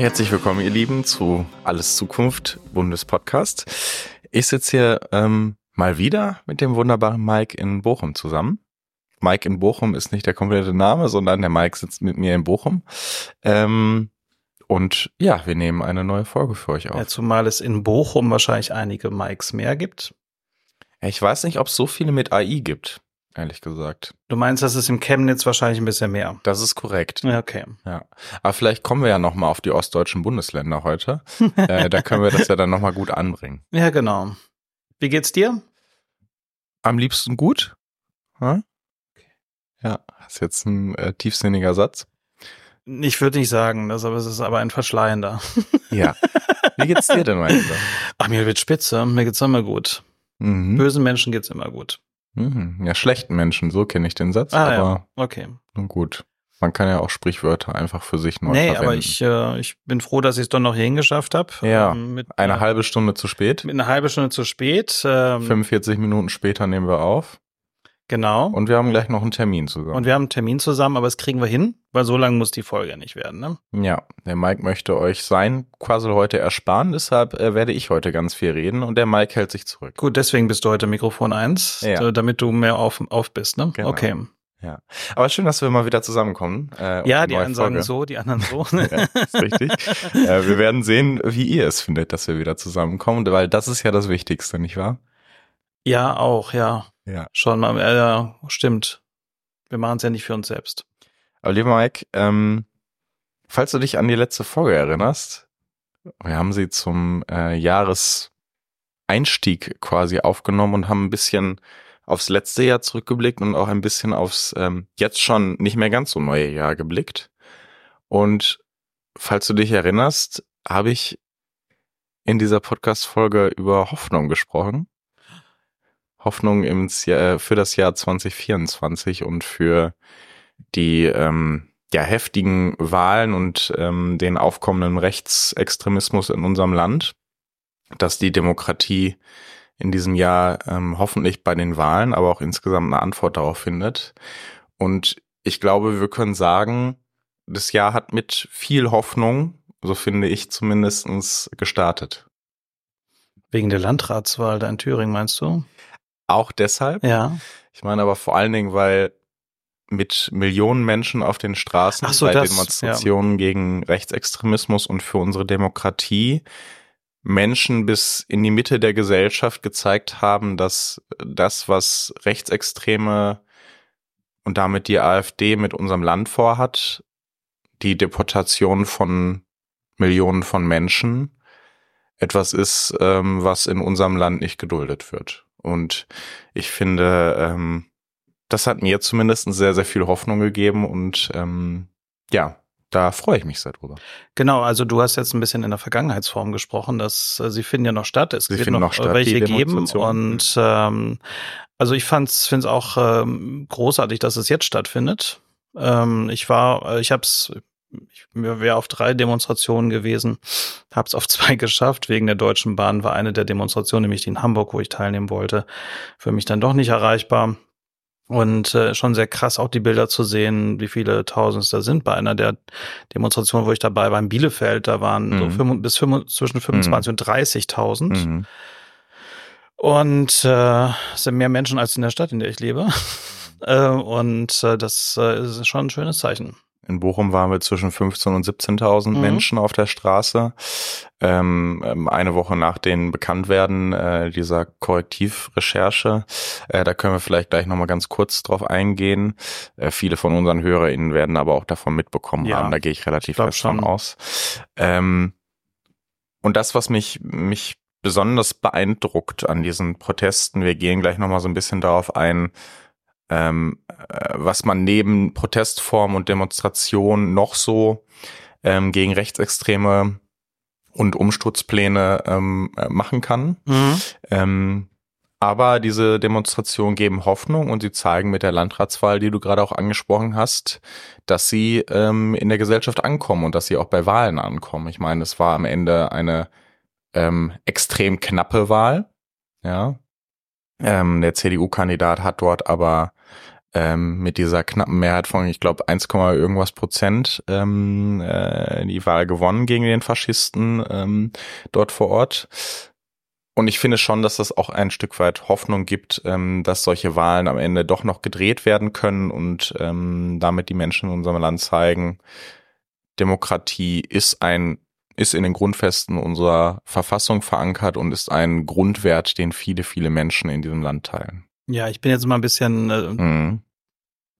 Herzlich willkommen, ihr Lieben, zu Alles Zukunft Bundespodcast. Ich sitze hier ähm, mal wieder mit dem wunderbaren Mike in Bochum zusammen. Mike in Bochum ist nicht der komplette Name, sondern der Mike sitzt mit mir in Bochum. Ähm, und ja, wir nehmen eine neue Folge für euch auf. Ja, zumal es in Bochum wahrscheinlich einige Mikes mehr gibt. Ich weiß nicht, ob es so viele mit AI gibt ehrlich gesagt. Du meinst, das ist im Chemnitz wahrscheinlich ein bisschen mehr? Das ist korrekt. Ja, okay. Ja, aber vielleicht kommen wir ja noch mal auf die ostdeutschen Bundesländer heute. äh, da können wir das ja dann noch mal gut anbringen. Ja, genau. Wie geht's dir? Am liebsten gut. Hm? Ja, ist jetzt ein äh, tiefsinniger Satz. Ich würde nicht sagen, das, aber es ist aber ein verschleiender. Ja. Wie geht's dir denn, mein? Ach, mir wird spitze. Mir geht's immer gut. Mhm. Bösen Menschen geht's immer gut. Mhm. Ja, schlechten Menschen, so kenne ich den Satz. Ah, aber ja. okay. Nun gut. Man kann ja auch Sprichwörter einfach für sich neu nee, verwenden. aber ich, äh, ich bin froh, dass ich es doch noch hierhin geschafft habe. Ja, ähm, mit, eine äh, halbe Stunde zu spät. Mit einer halbe Stunde zu spät. Ähm, 45 Minuten später nehmen wir auf. Genau. Und wir haben gleich noch einen Termin zusammen. Und wir haben einen Termin zusammen, aber es kriegen wir hin, weil so lang muss die Folge nicht werden, ne? Ja, der Mike möchte euch sein Quassel heute ersparen, deshalb äh, werde ich heute ganz viel reden und der Mike hält sich zurück. Gut, deswegen bist du heute Mikrofon eins, ja. damit du mehr auf, auf bist, ne? Genau. Okay. Ja, aber schön, dass wir mal wieder zusammenkommen. Äh, ja, die einen Folge. sagen so, die anderen so. ja, ist richtig. äh, wir werden sehen, wie ihr es findet, dass wir wieder zusammenkommen, weil das ist ja das Wichtigste, nicht wahr? Ja, auch, ja. Ja. Schon mal, äh, ja, stimmt. Wir machen es ja nicht für uns selbst. Aber lieber Mike, ähm, falls du dich an die letzte Folge erinnerst, wir haben sie zum äh, Jahreseinstieg quasi aufgenommen und haben ein bisschen aufs letzte Jahr zurückgeblickt und auch ein bisschen aufs ähm, jetzt schon nicht mehr ganz so neue Jahr geblickt. Und falls du dich erinnerst, habe ich in dieser Podcast-Folge über Hoffnung gesprochen. Hoffnung ins Jahr, für das Jahr 2024 und für die ähm, ja, heftigen Wahlen und ähm, den aufkommenden Rechtsextremismus in unserem Land, dass die Demokratie in diesem Jahr ähm, hoffentlich bei den Wahlen, aber auch insgesamt eine Antwort darauf findet. Und ich glaube, wir können sagen, das Jahr hat mit viel Hoffnung, so finde ich zumindestens gestartet. Wegen der Landratswahl da in Thüringen, meinst du? Auch deshalb. Ja. Ich meine aber vor allen Dingen, weil mit Millionen Menschen auf den Straßen so, bei das, Demonstrationen ja. gegen Rechtsextremismus und für unsere Demokratie Menschen bis in die Mitte der Gesellschaft gezeigt haben, dass das, was Rechtsextreme und damit die AfD mit unserem Land vorhat, die Deportation von Millionen von Menschen, etwas ist, ähm, was in unserem Land nicht geduldet wird. Und ich finde, ähm, das hat mir zumindest sehr, sehr viel Hoffnung gegeben und ähm, ja, da freue ich mich sehr drüber. Genau, also du hast jetzt ein bisschen in der Vergangenheitsform gesprochen, dass äh, sie finden ja noch statt. Es sie wird noch, noch statt, welche geben und ähm, also ich fand's finde es auch ähm, großartig, dass es jetzt stattfindet. Ähm, ich war, äh, ich habe es ich wäre auf drei Demonstrationen gewesen, habe es auf zwei geschafft. Wegen der Deutschen Bahn war eine der Demonstrationen, nämlich die in Hamburg, wo ich teilnehmen wollte, für mich dann doch nicht erreichbar. Und äh, schon sehr krass auch die Bilder zu sehen, wie viele Tausend es da sind. Bei einer der Demonstrationen, wo ich dabei war in Bielefeld, da waren mhm. so fünf, bis fünf, zwischen 25 mhm. und 30.000. Mhm. Und äh, sind mehr Menschen als in der Stadt, in der ich lebe. äh, und äh, das äh, ist schon ein schönes Zeichen. In Bochum waren wir zwischen 15.000 und 17.000 mhm. Menschen auf der Straße. Ähm, ähm, eine Woche nach den Bekanntwerden äh, dieser Korrektivrecherche. Äh, da können wir vielleicht gleich nochmal ganz kurz drauf eingehen. Äh, viele von unseren HörerInnen werden aber auch davon mitbekommen ja, haben. Da gehe ich relativ fest von aus. Ähm, und das, was mich, mich besonders beeindruckt an diesen Protesten, wir gehen gleich nochmal so ein bisschen darauf ein, ähm, äh, was man neben Protestformen und Demonstrationen noch so ähm, gegen Rechtsextreme und Umsturzpläne ähm, äh, machen kann. Mhm. Ähm, aber diese Demonstrationen geben Hoffnung und sie zeigen mit der Landratswahl, die du gerade auch angesprochen hast, dass sie ähm, in der Gesellschaft ankommen und dass sie auch bei Wahlen ankommen. Ich meine, es war am Ende eine ähm, extrem knappe Wahl. Ja, ähm, der CDU-Kandidat hat dort aber ähm, mit dieser knappen Mehrheit von, ich glaube, 1, irgendwas Prozent ähm, äh, die Wahl gewonnen gegen den Faschisten ähm, dort vor Ort. Und ich finde schon, dass das auch ein Stück weit Hoffnung gibt, ähm, dass solche Wahlen am Ende doch noch gedreht werden können und ähm, damit die Menschen in unserem Land zeigen, Demokratie ist ein ist in den Grundfesten unserer Verfassung verankert und ist ein Grundwert, den viele, viele Menschen in diesem Land teilen. Ja, ich bin jetzt mal ein bisschen äh, mhm.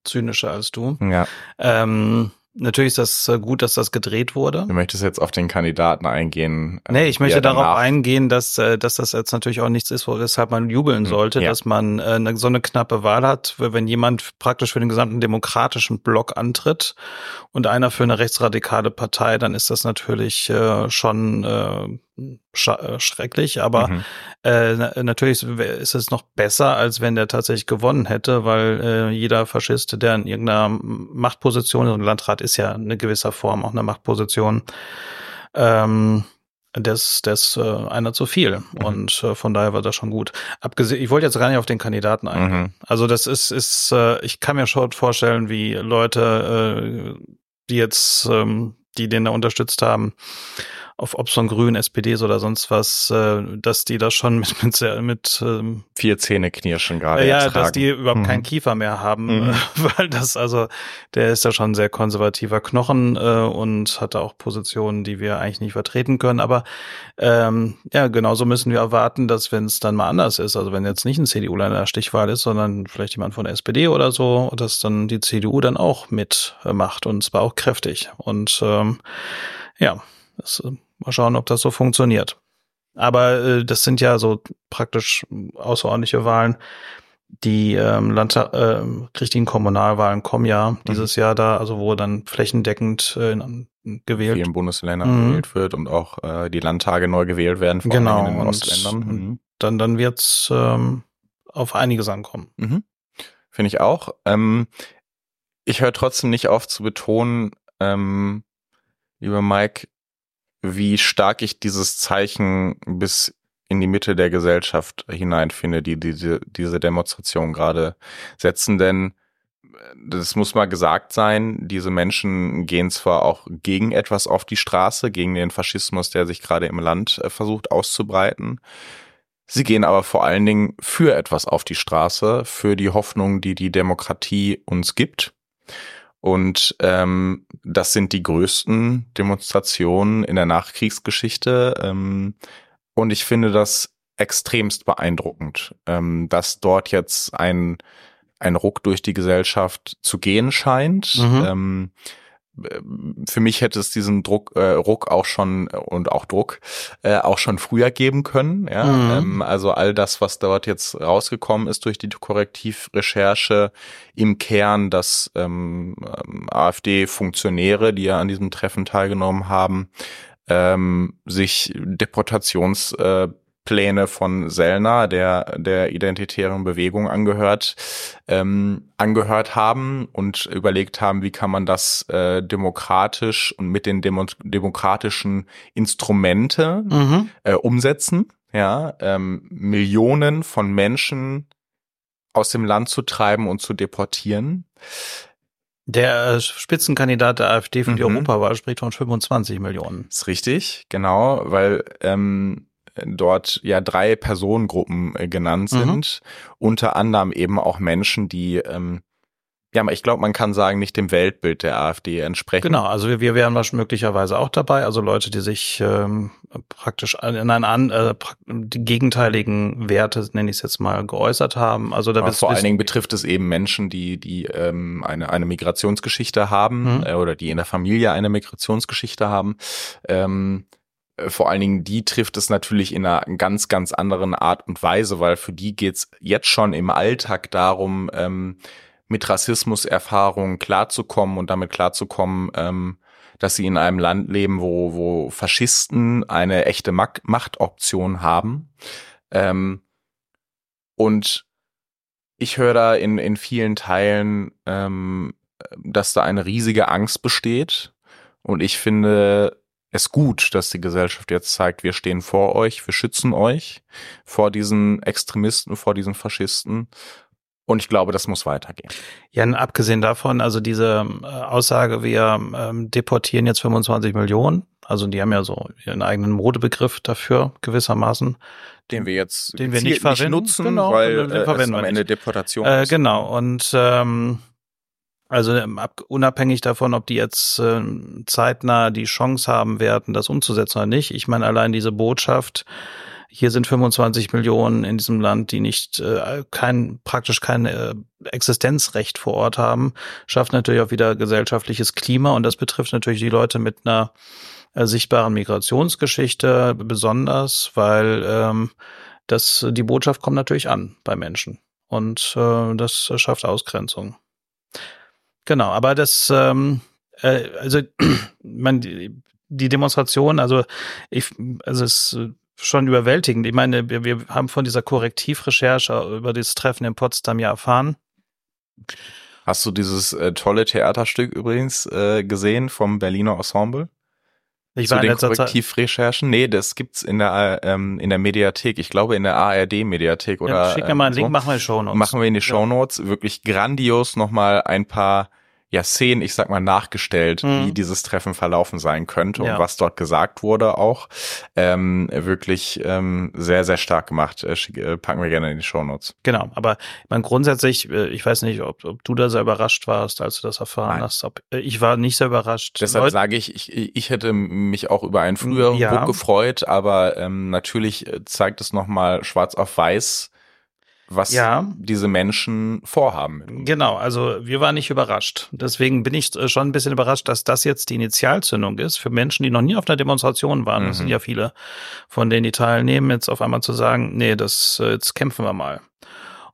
zynischer als du. Ja. Ähm, Natürlich ist das äh, gut, dass das gedreht wurde. Du möchtest jetzt auf den Kandidaten eingehen. Nee, ich möchte darauf eingehen, dass, äh, dass das jetzt natürlich auch nichts ist, weshalb man jubeln hm, sollte, ja. dass man äh, so eine knappe Wahl hat, wenn jemand praktisch für den gesamten demokratischen Block antritt und einer für eine rechtsradikale Partei, dann ist das natürlich schon schrecklich, aber mhm. äh, natürlich ist es noch besser, als wenn der tatsächlich gewonnen hätte, weil äh, jeder Faschist, der in irgendeiner Machtposition ist, und Landrat ist ja in gewisser Form auch eine Machtposition, ähm, das, das äh, einer zu viel. Mhm. Und äh, von daher war das schon gut. Abgesehen, ich wollte jetzt gar nicht auf den Kandidaten eingehen. Mhm. Also das ist, ist, äh, ich kann mir schon vorstellen, wie Leute, äh, die jetzt, ähm, die den da unterstützt haben, auf ob so ein Grün, SPD oder sonst was, äh, dass die das schon mit mit, sehr, mit ähm, vier Zähne knirschen gerade. Äh, ja, ertragen. dass die überhaupt mhm. keinen Kiefer mehr haben, mhm. weil das also der ist ja schon sehr konservativer Knochen äh, und hat da auch Positionen, die wir eigentlich nicht vertreten können. Aber ähm, ja, genauso müssen wir erwarten, dass wenn es dann mal anders ist, also wenn jetzt nicht ein CDU in der Stichwahl ist, sondern vielleicht jemand von der SPD oder so, dass dann die CDU dann auch mitmacht und zwar auch kräftig und ähm, ja, das äh, Mal schauen, ob das so funktioniert. Aber äh, das sind ja so praktisch außerordentliche Wahlen. Die ähm, Landtag, äh, richtigen Kommunalwahlen kommen ja mhm. dieses Jahr da, also wo dann flächendeckend äh, gewählt. In vielen Bundesländern mhm. gewählt wird und auch äh, die Landtage neu gewählt werden, vor genau, allem in den Ostländern. Mhm. Dann, dann wird's ähm, auf einiges ankommen. Mhm. Finde ich auch. Ähm, ich höre trotzdem nicht auf zu betonen, ähm, lieber Mike, wie stark ich dieses Zeichen bis in die Mitte der Gesellschaft hinein finde, die diese, diese Demonstration gerade setzen. Denn das muss mal gesagt sein, diese Menschen gehen zwar auch gegen etwas auf die Straße, gegen den Faschismus, der sich gerade im Land äh, versucht auszubreiten. Sie gehen aber vor allen Dingen für etwas auf die Straße, für die Hoffnung, die die Demokratie uns gibt. Und ähm, das sind die größten Demonstrationen in der Nachkriegsgeschichte. Ähm, und ich finde das extremst beeindruckend, ähm, dass dort jetzt ein, ein Ruck durch die Gesellschaft zu gehen scheint. Mhm. Ähm, für mich hätte es diesen Druck, äh, Ruck auch schon und auch Druck äh, auch schon früher geben können. Ja? Mhm. Ähm, also all das, was dort jetzt rausgekommen ist durch die Korrektivrecherche im Kern, dass ähm, ähm AfD-Funktionäre, die ja an diesem Treffen teilgenommen haben, ähm, sich Deportations äh, Pläne von Sellner, der der identitären Bewegung angehört, ähm, angehört haben und überlegt haben, wie kann man das äh, demokratisch und mit den Demo demokratischen Instrumente mhm. äh, umsetzen. Ja, ähm, Millionen von Menschen aus dem Land zu treiben und zu deportieren. Der äh, Spitzenkandidat der AfD für die mhm. Europawahl spricht von 25 Millionen. Ist richtig, genau, weil ähm, dort ja drei Personengruppen äh, genannt mhm. sind, mhm. unter anderem eben auch Menschen, die ähm, ja, ich glaube, man kann sagen, nicht dem Weltbild der AfD entsprechen. Genau, also wir, wir wären möglicherweise auch dabei, also Leute, die sich ähm, praktisch in einen äh, die gegenteiligen Werte, nenne ich es jetzt mal, geäußert haben. Also da vor allen Dingen betrifft es eben Menschen, die die ähm, eine eine Migrationsgeschichte haben mhm. äh, oder die in der Familie eine Migrationsgeschichte haben. Ähm, äh, vor allen Dingen die trifft es natürlich in einer ganz, ganz anderen Art und Weise, weil für die geht's jetzt schon im Alltag darum, ähm, mit Rassismuserfahrungen klarzukommen und damit klarzukommen, ähm, dass sie in einem Land leben, wo, wo Faschisten eine echte Machtoption haben. Ähm, und ich höre da in, in vielen Teilen, ähm, dass da eine riesige Angst besteht. Und ich finde, es gut, dass die Gesellschaft jetzt zeigt, wir stehen vor euch, wir schützen euch vor diesen Extremisten, vor diesen Faschisten. Und ich glaube, das muss weitergehen. Ja, abgesehen davon, also diese äh, Aussage, wir ähm, deportieren jetzt 25 Millionen, also die haben ja so ihren eigenen Modebegriff dafür gewissermaßen. Den wir jetzt den wir nicht, verwenden, nicht nutzen, genau, weil den verwenden es am Ende Deportation äh. Genau, und ähm, also ähm, ab, unabhängig davon, ob die jetzt äh, zeitnah die Chance haben werden, das umzusetzen oder nicht. Ich meine, allein diese Botschaft, hier sind 25 Millionen in diesem Land, die nicht äh, kein praktisch kein äh, Existenzrecht vor Ort haben, schafft natürlich auch wieder gesellschaftliches Klima und das betrifft natürlich die Leute mit einer äh, sichtbaren Migrationsgeschichte besonders, weil ähm, das die Botschaft kommt natürlich an bei Menschen und äh, das schafft Ausgrenzung. Genau, aber das ähm, äh, also man die, die Demonstration, also ich also es schon überwältigend. Ich meine, wir, wir haben von dieser Korrektivrecherche über das Treffen in Potsdam ja erfahren. Hast du dieses äh, tolle Theaterstück übrigens äh, gesehen vom Berliner Ensemble? Ich war Zu den Korrektivrecherchen? Nee, das gibt's in der ähm, in der Mediathek. Ich glaube in der ARD Mediathek oder. Ja, schick mir mal einen so. Link, machen wir in die Show Notes. Machen wir in die Show Notes. Ja. Wirklich grandios nochmal ein paar ja, Szenen, ich sag mal, nachgestellt, mhm. wie dieses Treffen verlaufen sein könnte ja. und was dort gesagt wurde auch. Ähm, wirklich ähm, sehr, sehr stark gemacht. Äh, äh packen wir gerne in die Shownotes. Genau, aber man grundsätzlich, äh, ich weiß nicht, ob, ob du da sehr überrascht warst, als du das erfahren Nein. hast. Ob, äh, ich war nicht sehr überrascht. Deshalb Leute, sage ich, ich, ich hätte mich auch über einen früheren ja. Book gefreut, aber ähm, natürlich zeigt es nochmal schwarz auf weiß, was ja. diese Menschen vorhaben. Genau, also wir waren nicht überrascht. Deswegen bin ich äh, schon ein bisschen überrascht, dass das jetzt die Initialzündung ist für Menschen, die noch nie auf einer Demonstration waren. Mhm. Das sind mhm. ja viele von denen, die teilnehmen, jetzt auf einmal zu sagen, nee, das äh, jetzt kämpfen wir mal.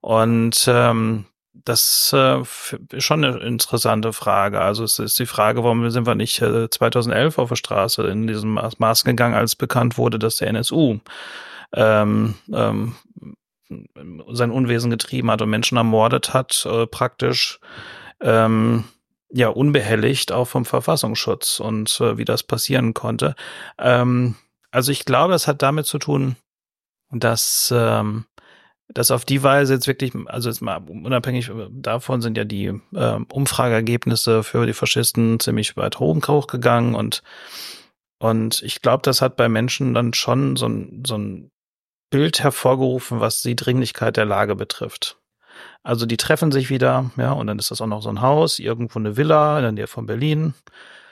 Und ähm, das äh, ist schon eine interessante Frage. Also es ist die Frage, warum sind wir nicht äh, 2011 auf der Straße in diesem Maß gegangen, als bekannt wurde, dass der NSU ähm, ähm, sein Unwesen getrieben hat und Menschen ermordet hat, äh, praktisch ähm, ja unbehelligt auch vom Verfassungsschutz und äh, wie das passieren konnte. Ähm, also ich glaube, es hat damit zu tun, dass ähm, dass auf die Weise jetzt wirklich, also jetzt mal unabhängig davon sind ja die äh, Umfrageergebnisse für die Faschisten ziemlich weit hochgegangen und und ich glaube, das hat bei Menschen dann schon so ein, so ein Bild hervorgerufen, was die Dringlichkeit der Lage betrifft. Also die treffen sich wieder, ja, und dann ist das auch noch so ein Haus, irgendwo eine Villa in der Nähe von Berlin.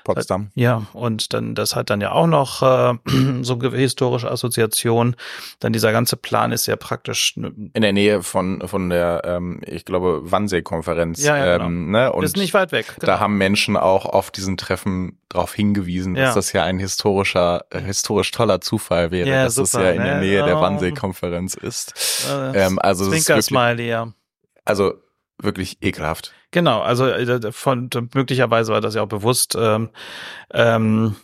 Potsdam. Ja, und dann, das hat dann ja auch noch äh, so historische Assoziation. Dann dieser ganze Plan ist ja praktisch in der Nähe von von der, ähm, ich glaube, Wannsee-Konferenz. Ja, ja, genau. ähm, ne? Und ist nicht weit weg. Genau. Da haben Menschen auch auf diesen Treffen darauf hingewiesen, ja. dass das ja ein historischer, äh, historisch toller Zufall wäre, ja, dass super, es ja in der ne? Nähe der Wannsee-Konferenz ist. Äh, ähm, also Zwinker-Smiley, ja. Also wirklich ekelhaft. Genau, also äh, von möglicherweise war das ja auch bewusst. Ähm, ähm,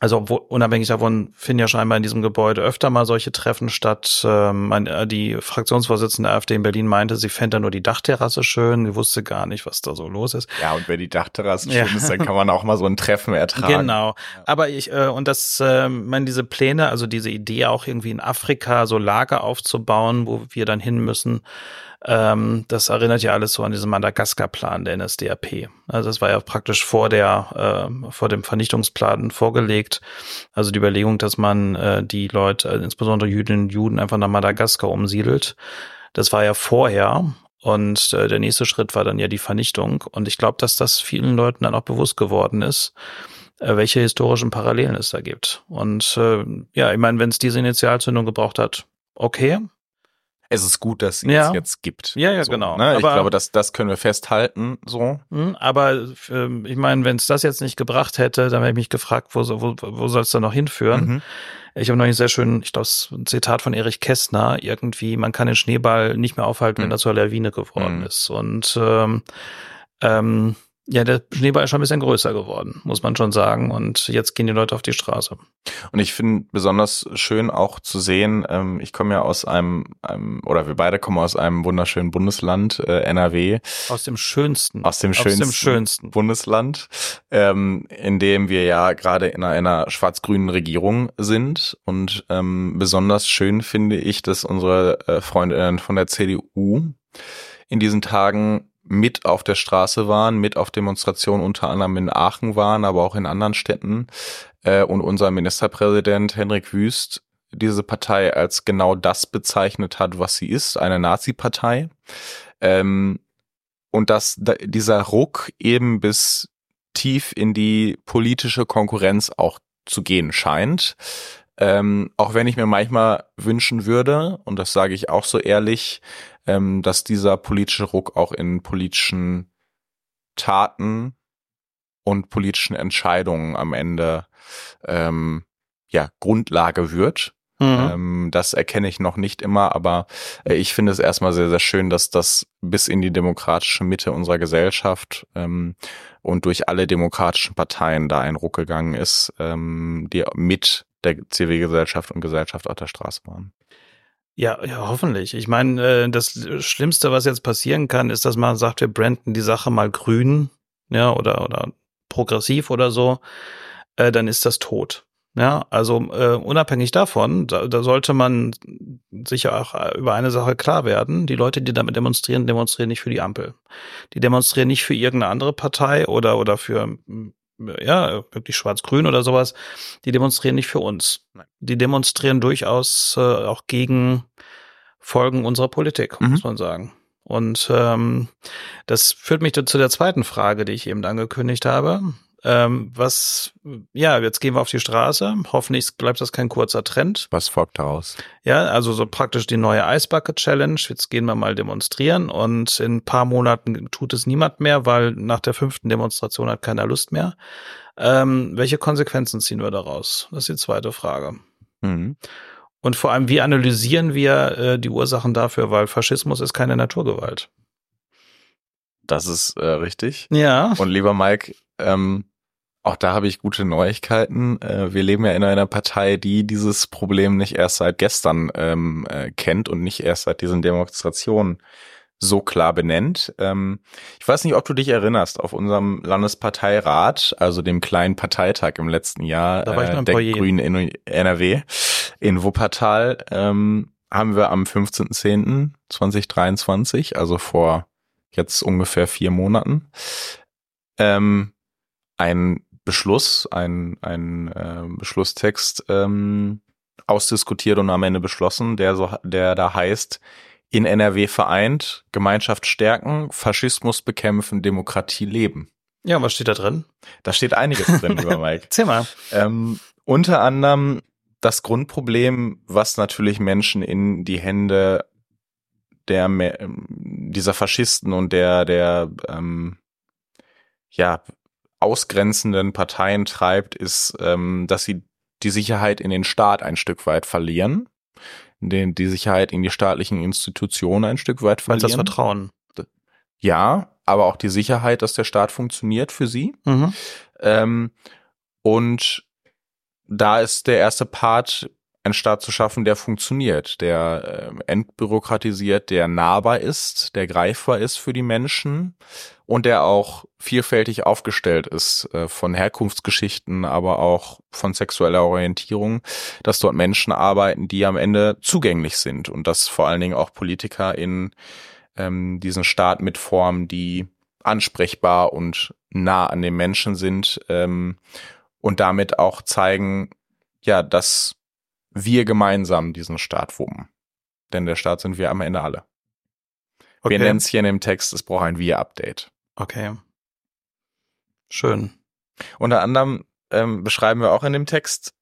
also unabhängig davon finden ja scheinbar in diesem Gebäude öfter mal solche Treffen statt. Ähm, äh, die Fraktionsvorsitzende der AfD in Berlin meinte, sie fände nur die Dachterrasse schön. Sie wusste gar nicht, was da so los ist. Ja, und wenn die Dachterrasse ja. schön ist, dann kann man auch mal so ein Treffen ertragen. Genau. Aber ich, äh, und das, äh, meine, diese Pläne, also diese Idee auch irgendwie in Afrika so Lager aufzubauen, wo wir dann hin müssen, ähm, das erinnert ja alles so an diesen Madagaskar-Plan der NSDAP. Also das war ja praktisch vor der, äh, vor dem Vernichtungsplan vorgelegt. Also die Überlegung, dass man äh, die Leute, äh, insbesondere Jüdinnen und Juden, einfach nach Madagaskar umsiedelt. Das war ja vorher. Und äh, der nächste Schritt war dann ja die Vernichtung. Und ich glaube, dass das vielen Leuten dann auch bewusst geworden ist, äh, welche historischen Parallelen es da gibt. Und äh, ja, ich meine, wenn es diese Initialzündung gebraucht hat, okay, es ist gut, dass es ja. jetzt gibt. Ja, ja, so, genau. Ne? Ich glaube, das, das können wir festhalten. So. Hm, aber äh, ich meine, wenn es das jetzt nicht gebracht hätte, dann hätte ich mich gefragt, wo, wo, wo soll es da noch hinführen? Mhm. Ich habe noch ein sehr schön, ich glaube, ein Zitat von Erich Kästner, irgendwie, man kann den Schneeball nicht mehr aufhalten, mhm. wenn er zur Lawine geworden mhm. ist. Und ähm, ähm, ja, der Schneeball ist schon ein bisschen größer geworden, muss man schon sagen. Und jetzt gehen die Leute auf die Straße. Und ich finde besonders schön auch zu sehen, ähm, ich komme ja aus einem, einem, oder wir beide kommen aus einem wunderschönen Bundesland, äh, NRW. Aus dem schönsten. Aus dem schönsten, aus dem schönsten. Bundesland, ähm, in dem wir ja gerade in einer, schwarz-grünen Regierung sind. Und ähm, besonders schön finde ich, dass unsere äh, Freundinnen von der CDU in diesen Tagen mit auf der Straße waren, mit auf Demonstrationen unter anderem in Aachen waren, aber auch in anderen Städten. Äh, und unser Ministerpräsident Henrik Wüst diese Partei als genau das bezeichnet hat, was sie ist, eine Nazi-Partei. Ähm, und dass da, dieser Ruck eben bis tief in die politische Konkurrenz auch zu gehen scheint. Ähm, auch wenn ich mir manchmal wünschen würde, und das sage ich auch so ehrlich, ähm, dass dieser politische Ruck auch in politischen Taten und politischen Entscheidungen am Ende ähm, ja Grundlage wird. Mhm. Ähm, das erkenne ich noch nicht immer, aber äh, ich finde es erstmal sehr, sehr schön, dass das bis in die demokratische Mitte unserer Gesellschaft ähm, und durch alle demokratischen Parteien da ein Ruck gegangen ist, ähm, die mit der Zivilgesellschaft und Gesellschaft auf der Straße waren. Ja, ja, hoffentlich. Ich meine, äh, das Schlimmste, was jetzt passieren kann, ist, dass man sagt, wir branden die Sache mal grün, ja, oder, oder progressiv oder so, äh, dann ist das tot. Ja, also äh, unabhängig davon, da, da sollte man sich auch äh, über eine Sache klar werden. Die Leute, die damit demonstrieren, demonstrieren nicht für die Ampel. Die demonstrieren nicht für irgendeine andere Partei oder, oder für ja, wirklich schwarz-grün oder sowas. Die demonstrieren nicht für uns. Die demonstrieren durchaus äh, auch gegen Folgen unserer Politik, mhm. muss man sagen. Und ähm, das führt mich zu der zweiten Frage, die ich eben angekündigt habe. Ähm, was, ja, jetzt gehen wir auf die Straße. Hoffentlich bleibt das kein kurzer Trend. Was folgt daraus? Ja, also so praktisch die neue Ice Bucket Challenge. Jetzt gehen wir mal demonstrieren und in ein paar Monaten tut es niemand mehr, weil nach der fünften Demonstration hat keiner Lust mehr. Ähm, welche Konsequenzen ziehen wir daraus? Das ist die zweite Frage. Mhm. Und vor allem, wie analysieren wir äh, die Ursachen dafür, weil Faschismus ist keine Naturgewalt. Das ist äh, richtig. Ja. Und lieber Mike, ähm, auch da habe ich gute Neuigkeiten. Äh, wir leben ja in einer Partei, die dieses Problem nicht erst seit gestern ähm, äh, kennt und nicht erst seit diesen Demonstrationen so klar benennt. Ähm, ich weiß nicht, ob du dich erinnerst, auf unserem Landesparteirat, also dem kleinen Parteitag im letzten Jahr äh, der Grünen in NRW in Wuppertal, ähm, haben wir am 15.10.2023, also vor jetzt ungefähr vier Monaten, ähm, ein Beschluss, ein, ein äh, Beschlusstext ähm, ausdiskutiert und am Ende beschlossen, der so, der da heißt, in NRW vereint, Gemeinschaft stärken, Faschismus bekämpfen, Demokratie leben. Ja, was steht da drin? Da steht einiges drin, lieber Mike. Mal. Ähm, unter anderem das Grundproblem, was natürlich Menschen in die Hände der dieser Faschisten und der der ähm, ja ausgrenzenden Parteien treibt, ist, ähm, dass sie die Sicherheit in den Staat ein Stück weit verlieren, den, die Sicherheit in die staatlichen Institutionen ein Stück weit verlieren. das Vertrauen. Ja, aber auch die Sicherheit, dass der Staat funktioniert für sie. Mhm. Ähm, und da ist der erste Part, einen Staat zu schaffen, der funktioniert, der äh, entbürokratisiert, der nahbar ist, der greifbar ist für die Menschen und der auch vielfältig aufgestellt ist äh, von Herkunftsgeschichten, aber auch von sexueller Orientierung, dass dort Menschen arbeiten, die am Ende zugänglich sind und dass vor allen Dingen auch Politiker in ähm, diesen Staat mitformen, die ansprechbar und nah an den Menschen sind ähm, und damit auch zeigen, ja, dass wir gemeinsam diesen Staat wummen. Denn der Staat sind wir am Ende alle. Okay. Wir nennen es hier in dem Text, es braucht ein Wir-Update. Okay. Schön. Unter anderem ähm, beschreiben wir auch in dem Text,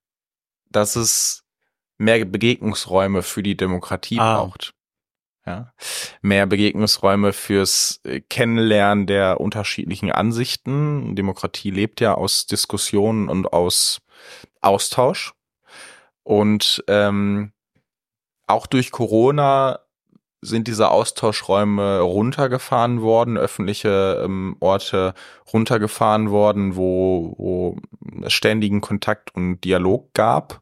dass es mehr Begegnungsräume für die Demokratie ah. braucht. Ja, mehr Begegnungsräume fürs äh, Kennenlernen der unterschiedlichen Ansichten. Demokratie lebt ja aus Diskussionen und aus Austausch. Und ähm, auch durch Corona sind diese Austauschräume runtergefahren worden, öffentliche ähm, Orte runtergefahren worden, wo, wo es ständigen Kontakt und Dialog gab.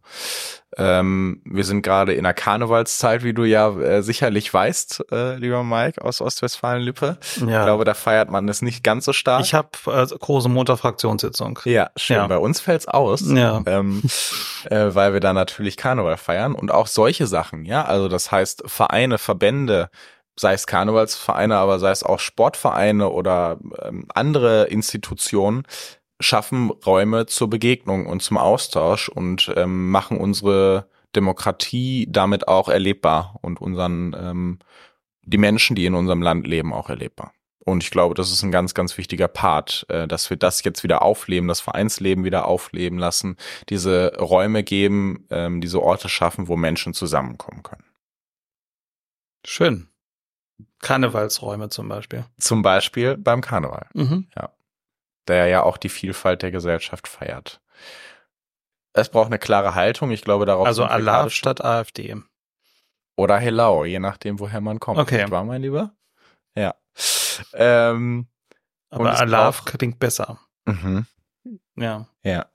Ähm, wir sind gerade in der Karnevalszeit, wie du ja äh, sicherlich weißt, äh, lieber Mike aus Ostwestfalen-Lippe. Ja. Ich glaube, da feiert man es nicht ganz so stark. Ich habe äh, große Montag-Fraktionssitzung. Ja, schön. Ja. Bei uns fällt's aus, ja. ähm, äh, weil wir da natürlich Karneval feiern und auch solche Sachen. Ja, also das heißt Vereine, Verbände, sei es Karnevalsvereine, aber sei es auch Sportvereine oder ähm, andere Institutionen, schaffen Räume zur Begegnung und zum Austausch und ähm, machen unsere Demokratie damit auch erlebbar und unseren ähm, die Menschen, die in unserem Land leben, auch erlebbar. Und ich glaube, das ist ein ganz, ganz wichtiger Part, äh, dass wir das jetzt wieder aufleben, das Vereinsleben wieder aufleben lassen, diese Räume geben, ähm, diese Orte schaffen, wo Menschen zusammenkommen können. Schön. Karnevalsräume zum Beispiel. Zum Beispiel beim Karneval. Mhm. Ja. Der ja auch die Vielfalt der Gesellschaft feiert. Es braucht eine klare Haltung. Ich glaube, darauf. Also Allah statt AfD. Oder Hello, je nachdem, woher man kommt. Okay. War mein Lieber? Ja. Ähm, Aber Allah klingt besser. Mhm. Ja. Ja.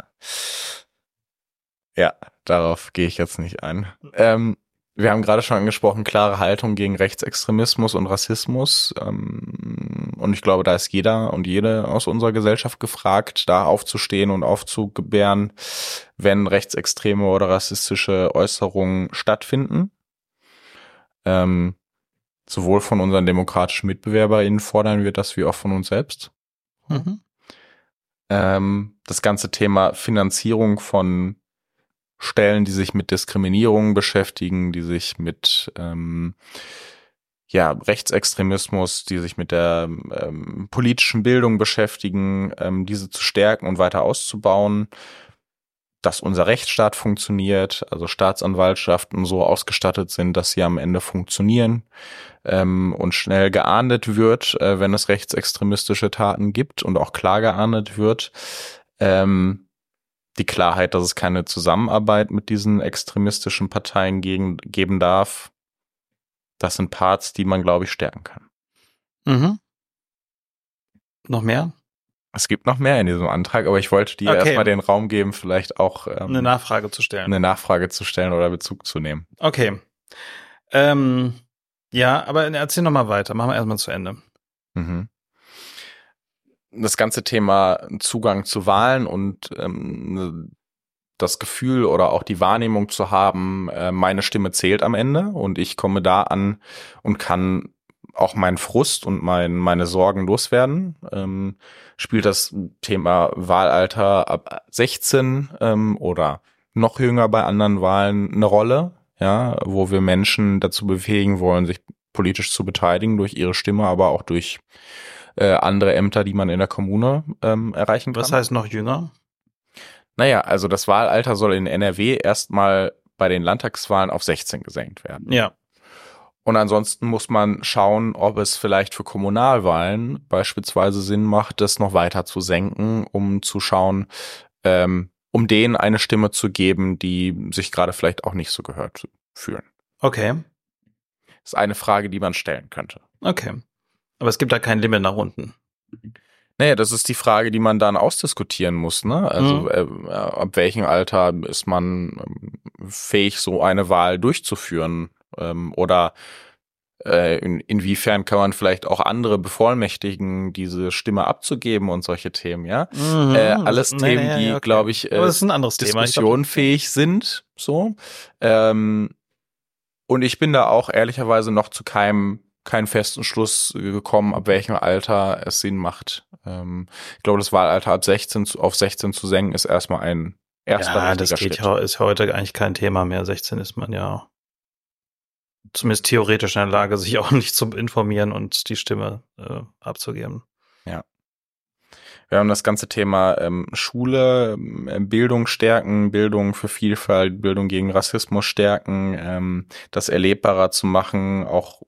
Ja, darauf gehe ich jetzt nicht ein. Ähm, wir haben gerade schon angesprochen, klare Haltung gegen Rechtsextremismus und Rassismus. Ähm, und ich glaube, da ist jeder und jede aus unserer Gesellschaft gefragt, da aufzustehen und aufzugebären, wenn rechtsextreme oder rassistische Äußerungen stattfinden. Ähm, sowohl von unseren demokratischen MitbewerberInnen fordern wir das wie auch von uns selbst. Mhm. Ähm, das ganze Thema Finanzierung von Stellen, die sich mit Diskriminierung beschäftigen, die sich mit ähm, ja, Rechtsextremismus, die sich mit der ähm, politischen Bildung beschäftigen, ähm, diese zu stärken und weiter auszubauen, dass unser Rechtsstaat funktioniert, also Staatsanwaltschaften so ausgestattet sind, dass sie am Ende funktionieren ähm, und schnell geahndet wird, äh, wenn es rechtsextremistische Taten gibt und auch klar geahndet wird. Ähm, die Klarheit, dass es keine Zusammenarbeit mit diesen extremistischen Parteien gegen, geben darf. Das sind Parts, die man, glaube ich, stärken kann. Mhm. Noch mehr? Es gibt noch mehr in diesem Antrag, aber ich wollte dir Okay. erstmal den Raum geben, vielleicht auch ähm, Eine Nachfrage zu stellen. eine Nachfrage zu stellen oder Bezug zu nehmen. Okay. Ähm, ja, aber erzähl noch mal weiter. Machen wir erstmal zu Ende. Mhm. Das ganze Thema Zugang zu Wahlen und ähm, das Gefühl oder auch die Wahrnehmung zu haben, äh, meine Stimme zählt am Ende und ich komme da an und kann auch meinen Frust und mein, meine Sorgen loswerden, ähm, spielt das Thema Wahlalter ab 16 ähm, oder noch jünger bei anderen Wahlen eine Rolle, ja, wo wir Menschen dazu befähigen wollen, sich politisch zu beteiligen durch ihre Stimme, aber auch durch äh, andere Ämter, die man in der Kommune ähm, erreichen kann. Was heißt noch jünger? Naja, also das Wahlalter soll in NRW erstmal bei den Landtagswahlen auf 16 gesenkt werden. Ja. Und ansonsten muss man schauen, ob es vielleicht für Kommunalwahlen beispielsweise Sinn macht, das noch weiter zu senken, um zu schauen, ähm, um denen eine Stimme zu geben, die sich gerade vielleicht auch nicht so gehört fühlen. Okay. Das ist eine Frage, die man stellen könnte. Okay. Aber es gibt da kein Limit nach unten. Naja, das ist die Frage, die man dann ausdiskutieren muss. Ne? Also Mhm. äh, ab welchem Alter ist man ähm, fähig, so eine Wahl durchzuführen? Ähm, oder äh, in, inwiefern kann man vielleicht auch andere bevollmächtigen, diese Stimme abzugeben und solche Themen, ja? Äh, alles Mhm. Nee, Themen, nee, die, okay. glaube ich, äh. Ich glaub, diskussionfähig sind. So. Ähm, und ich bin da auch ehrlicherweise noch zu keinem keinen festen Schluss gekommen, ab welchem Alter es Sinn macht. Ähm, ich glaube, das Wahlalter ab 16 zu, auf 16 zu senken ist erstmal ein erster ja, das geht Schritt. ja, ist heute eigentlich kein Thema mehr. 16 ist man ja zumindest theoretisch in der Lage, sich auch nicht zu informieren und die Stimme äh, abzugeben. Wir haben das ganze Thema ähm, Schule, ähm, Bildung stärken, Bildung für Vielfalt, Bildung gegen Rassismus stärken, ähm, das erlebbarer zu machen, auch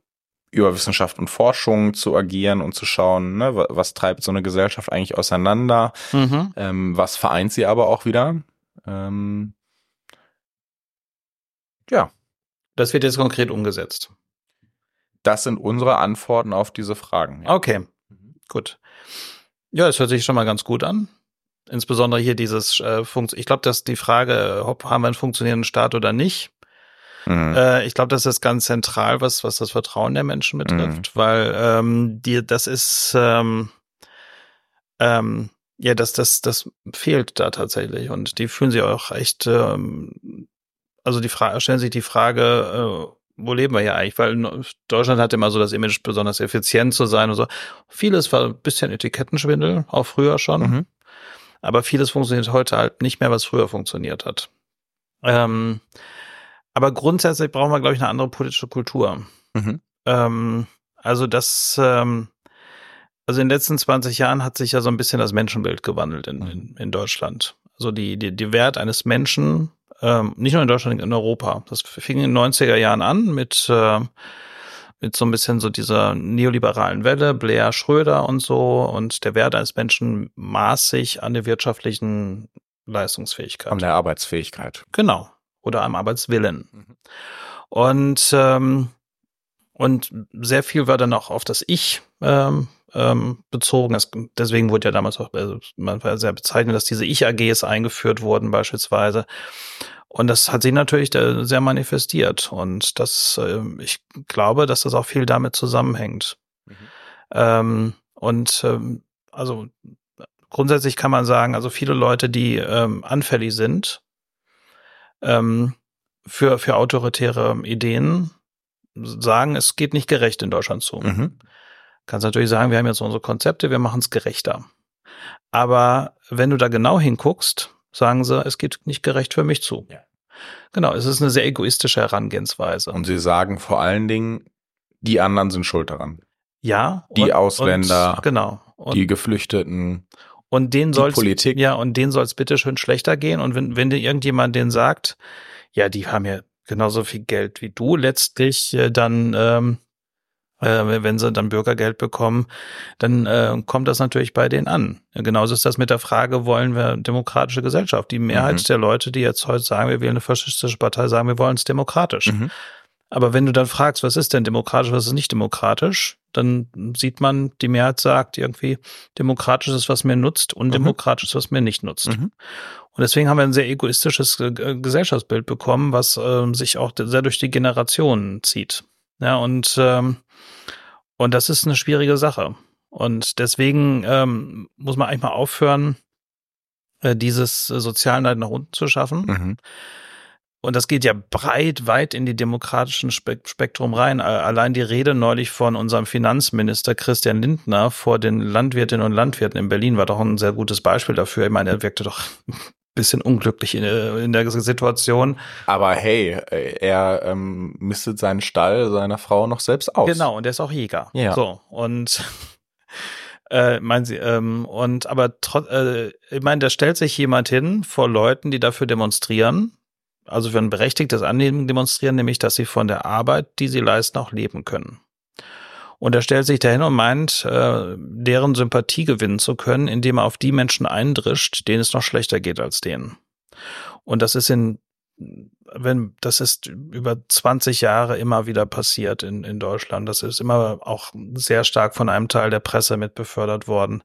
über Wissenschaft und Forschung zu agieren und zu schauen, ne, wa- was treibt so eine Gesellschaft eigentlich auseinander, Mhm. ähm, was vereint sie aber auch wieder. Ähm, ja, Das wird jetzt konkret umgesetzt. das sind unsere Antworten auf diese Fragen. Ja. Okay, gut. Ja, es hört sich schon mal ganz gut an. Insbesondere hier dieses äh, Funkt. Ich glaube, dass die Frage, ob haben wir einen funktionierenden Staat oder nicht, Mhm. Äh, ich glaube, das ist ganz zentral, was, was das Vertrauen der Menschen betrifft, weil ähm, die, das ist ähm, ähm, ja, das, das, das fehlt da tatsächlich und die fühlen sich auch echt, ähm, also die Frage, stellen sich die Frage, äh, wo leben wir hier eigentlich? Weil Deutschland hat immer so das Image, besonders effizient zu sein und so. Vieles war ein bisschen Etikettenschwindel, auch früher schon. Mhm. Aber vieles funktioniert heute halt nicht mehr, was früher funktioniert hat. Ähm, aber grundsätzlich brauchen wir, glaube ich, eine andere politische Kultur. Mhm. Ähm, also das, ähm, also in den letzten 20 Jahren hat sich ja so ein bisschen das Menschenbild gewandelt in, in, in Deutschland. Also die, die, die Wert eines Menschen, ähm, nicht nur in Deutschland, in Europa. Das fing in den 90er Jahren an mit, äh, mit so ein bisschen so dieser neoliberalen Welle, Blair, Schröder und so. Und der Wert eines Menschen maß sich an der wirtschaftlichen Leistungsfähigkeit. An der Arbeitsfähigkeit. Genau. Oder am Arbeitswillen. Mhm. Und, ähm, und sehr viel war dann auch auf das Ich ähm, ähm, bezogen. Das, deswegen wurde ja damals auch, also man war sehr bezeichnet, dass diese Ich-AGs eingeführt wurden beispielsweise. Und das hat sich natürlich sehr manifestiert. Und das, äh, ich glaube, dass das auch viel damit zusammenhängt. Mhm. Ähm, und ähm, also grundsätzlich kann man sagen, also viele Leute, die ähm, anfällig sind ähm, für, für autoritäre Ideen, sagen, es geht nicht gerecht in Deutschland zu. Mhm. Kannst natürlich sagen, wir haben jetzt unsere Konzepte, wir machen es gerechter. Aber wenn du da genau hinguckst, sagen sie, es geht nicht gerecht für mich zu. Ja. Genau, es ist eine sehr egoistische Herangehensweise. Und sie sagen vor allen Dingen, die anderen sind schuld daran. Ja. Die und, Ausländer, und, genau. Und, die Geflüchteten. Und denen soll Politik. Ja, und denen soll es bitte schön schlechter gehen. Und wenn, wenn dir irgendjemand den sagt, ja, die haben ja genauso viel Geld wie du letztlich, äh, dann ähm, äh, wenn sie dann Bürgergeld bekommen, dann äh, kommt das natürlich bei denen an. Genauso ist das mit der Frage, wollen wir demokratische Gesellschaft? Die Mehrheit mhm. der Leute, die jetzt heute sagen, wir wählen eine faschistische Partei, sagen, wir wollen es demokratisch. Mhm. Aber wenn du dann fragst, was ist denn demokratisch, was ist nicht demokratisch, dann sieht man, die Mehrheit sagt irgendwie, demokratisch ist, was mir nutzt, undemokratisch ist, was mir nicht nutzt. Mhm. Und deswegen haben wir ein sehr egoistisches äh, Gesellschaftsbild bekommen, was äh, sich auch sehr durch die Generationen zieht. Ja, und ähm, und das ist eine schwierige Sache. Und deswegen ähm, muss man eigentlich mal aufhören, äh, dieses Sozialneid nach unten zu schaffen. Mhm. Und das geht ja breit, weit in die demokratischen Spektrum rein. Allein die Rede neulich von unserem Finanzminister Christian Lindner vor den Landwirtinnen und Landwirten in Berlin war doch ein sehr gutes Beispiel dafür. Ich meine, er wirkte doch bisschen unglücklich in, in, der Situation. Aber hey, er ähm, mistet seinen Stall seiner Frau noch selbst aus. Genau, und er ist auch Jäger. Ja. So, und äh, meinen Sie, ähm, und aber trotz, äh, ich meine, da stellt sich jemand hin vor Leuten, die dafür demonstrieren, also für ein berechtigtes Anliegen demonstrieren, nämlich, dass sie von der Arbeit, die sie leisten, auch leben können. Und er stellt sich dahin und meint, äh, deren Sympathie gewinnen zu können, indem er auf die Menschen eindrischt, denen es noch schlechter geht als denen. Und das ist in, wenn, das ist über 20 Jahre immer wieder passiert in, in Deutschland. Das ist immer auch sehr stark von einem Teil der Presse mit befördert worden.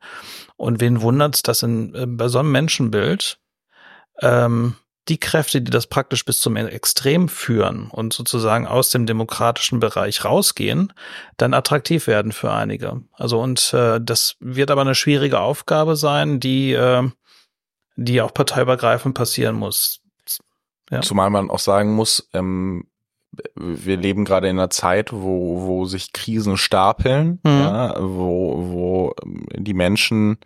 Und wen wundert's, dass in, äh, bei so einem Menschenbild ähm, die Kräfte, die das praktisch bis zum Extrem führen und sozusagen aus dem demokratischen Bereich rausgehen, dann attraktiv werden für einige. Also und äh, das wird aber eine schwierige Aufgabe sein, die äh, die auch parteiübergreifend passieren muss. Ja. Zumal man auch sagen muss, ähm, wir leben gerade in einer Zeit, wo, wo sich Krisen stapeln, mhm. ja, wo, wo die Menschen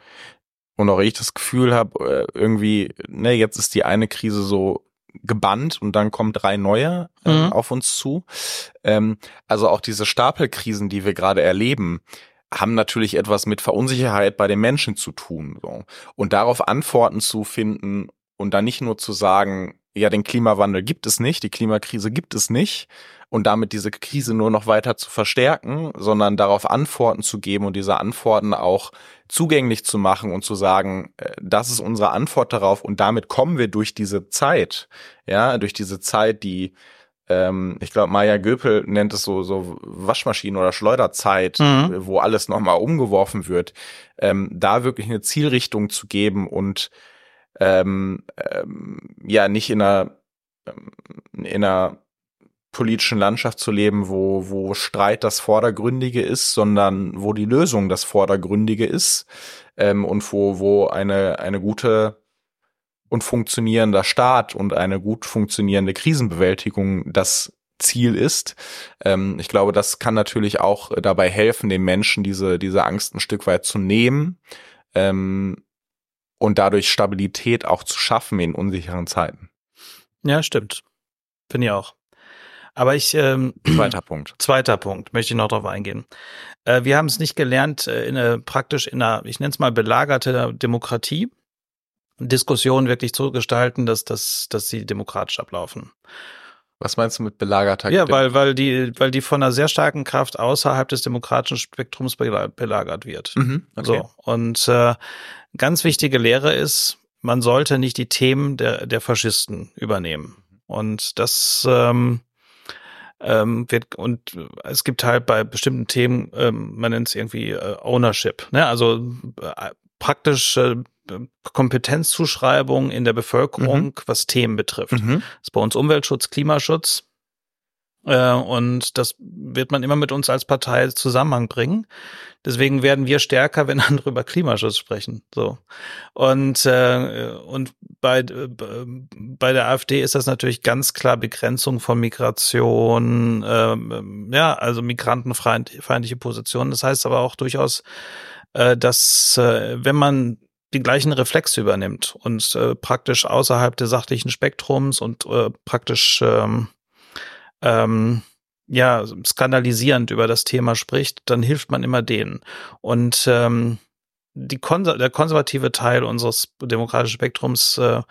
und auch ich das Gefühl habe, äh, irgendwie, ne, jetzt ist die eine Krise so gebannt und dann kommen drei neue äh, mhm. auf uns zu. Ähm, also auch diese Stapelkrisen, die wir gerade erleben, haben natürlich etwas mit Verunsicherheit bei den Menschen zu tun. So. Und darauf Antworten zu finden und dann nicht nur zu sagen, ja, den Klimawandel gibt es nicht, die Klimakrise gibt es nicht, und damit diese Krise nur noch weiter zu verstärken, sondern darauf Antworten zu geben und diese Antworten auch zugänglich zu machen und zu sagen, äh, das ist unsere Antwort darauf und damit kommen wir durch diese Zeit, ja, durch diese Zeit, die ähm, ich glaube, Maya Göpel nennt es so, so Waschmaschinen- oder Schleuderzeit, mhm. wo alles nochmal umgeworfen wird, ähm, da wirklich eine Zielrichtung zu geben und ähm, ähm, ja, nicht in einer, ähm, in einer politischen Landschaft zu leben, wo, wo Streit das Vordergründige ist, sondern wo die Lösung das Vordergründige ist ähm, und wo, wo eine, eine gute und funktionierender Staat und eine gut funktionierende Krisenbewältigung das Ziel ist. Ähm, ich glaube, das kann natürlich auch dabei helfen, den Menschen diese, diese Angst ein Stück weit zu nehmen ähm, und dadurch Stabilität auch zu schaffen in unsicheren Zeiten. Ja, stimmt. Finde ich auch. Aber ich ähm, zweiter Punkt. Zweiter Punkt möchte ich noch darauf eingehen. Äh, wir haben es nicht gelernt, äh, in eine, praktisch in einer, ich nenne es mal belagerte Demokratie, Diskussionen wirklich zu gestalten, dass, dass, dass sie demokratisch ablaufen. Was meinst du mit belagerter? Ja, weil, weil die, weil die von einer sehr starken Kraft außerhalb des demokratischen Spektrums belagert wird. Mhm, okay. So. Und äh, ganz wichtige Lehre ist, man sollte nicht die Themen der, der Faschisten übernehmen. Und das ähm, ähm, wird und es gibt halt bei bestimmten Themen, ähm, man nennt es irgendwie äh, Ownership, ne? Also äh, praktisch äh, Kompetenzzuschreibung in der Bevölkerung, mhm. was Themen betrifft. Mhm. Das ist bei uns Umweltschutz, Klimaschutz. Äh, und das wird man immer mit uns als Partei Zusammenhang bringen. Deswegen werden wir stärker, wenn andere über Klimaschutz sprechen. So. Und, äh, und bei, äh, bei der AfD ist das natürlich ganz klar Begrenzung von Migration, äh, ja, also migrantenfeindliche Positionen. Das heißt aber auch durchaus, äh, dass wenn man den gleichen Reflex übernimmt und äh, praktisch außerhalb des sachlichen Spektrums und äh, praktisch ähm, ähm, ja skandalisierend über das Thema spricht, dann hilft man immer denen. Und ähm, die Konser der konservative Teil unseres demokratischen Spektrums äh,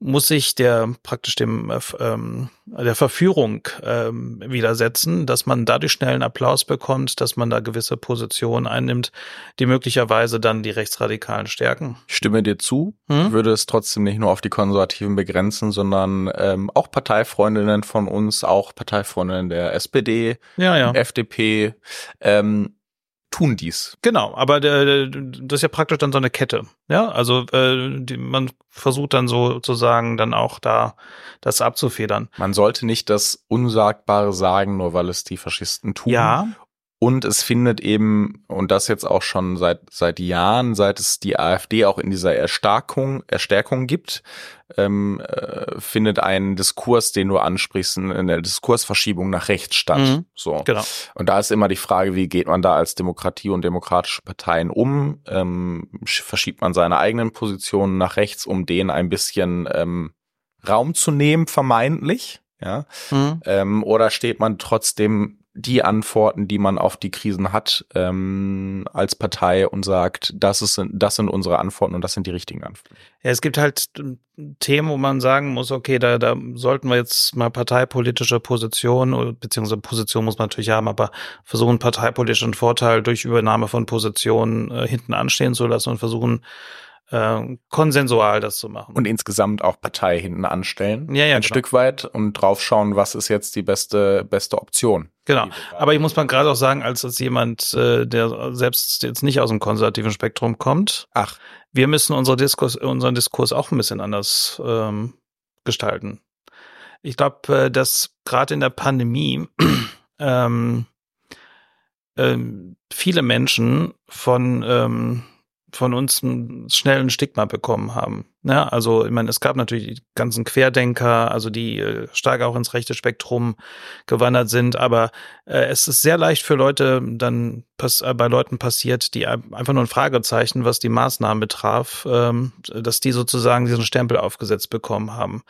muss sich der praktisch dem äh, ähm, der Verführung ähm, widersetzen, dass man dadurch schnellen Applaus bekommt, dass man da gewisse Positionen einnimmt, die möglicherweise dann die Rechtsradikalen stärken. Ich stimme dir zu, hm? würde es trotzdem nicht nur auf die Konservativen begrenzen, sondern ähm, auch Parteifreundinnen von uns, auch Parteifreundinnen der SPD, ja, ja. FDP, ähm, tun dies. Genau, aber der, das ist ja praktisch dann so eine Kette. Ja, also äh, die, man versucht dann sozusagen dann auch da das abzufedern. Man sollte nicht das Unsagbare sagen, nur weil es die Faschisten tun. Ja. Und es findet eben, und das jetzt auch schon seit, seit Jahren, seit es die AfD auch in dieser Erstarkung, Erstärkung gibt, ähm, äh, findet ein Diskurs, den du ansprichst, eine Diskursverschiebung nach rechts statt. Mhm, so. Genau. Und da ist immer die Frage, wie geht man da als Demokratie und demokratische Parteien um? Ähm, verschiebt man seine eigenen Positionen nach rechts, um denen ein bisschen ähm, Raum zu nehmen, vermeintlich? Ja. Mhm. Ähm, oder steht man trotzdem die Antworten, die man auf die Krisen hat, ähm, als Partei und sagt, das, ist, das sind unsere Antworten und das sind die richtigen Antworten. Ja, es gibt halt Themen, wo man sagen muss, okay, da, da sollten wir jetzt mal parteipolitische Positionen, beziehungsweise Position muss man natürlich haben, aber versuchen parteipolitischen Vorteil durch Übernahme von Positionen äh, hinten anstehen zu lassen und versuchen, äh, konsensual das zu machen. Und insgesamt auch Partei hinten anstellen. Ja, ja, ein genau. Stück weit und draufschauen, was ist jetzt die beste, beste Option. Genau. Aber ich muss mal gerade auch sagen, als, als jemand, äh, der selbst jetzt nicht aus dem konservativen Spektrum kommt, ach, wir müssen unsere Diskurs, unseren Diskurs auch ein bisschen anders ähm, gestalten. Ich glaube, äh, dass gerade in der Pandemie ähm, ähm, viele Menschen von ähm, von uns einen schnellen Stigma bekommen haben. Ja, also ich meine, es gab natürlich die ganzen Querdenker, also die äh, stark auch ins rechte Spektrum gewandert sind, aber äh, es ist sehr leicht für Leute dann äh, bei Leuten passiert, die einfach nur ein Fragezeichen, was die Maßnahmen betraf, ähm, dass die sozusagen diesen Stempel aufgesetzt bekommen haben.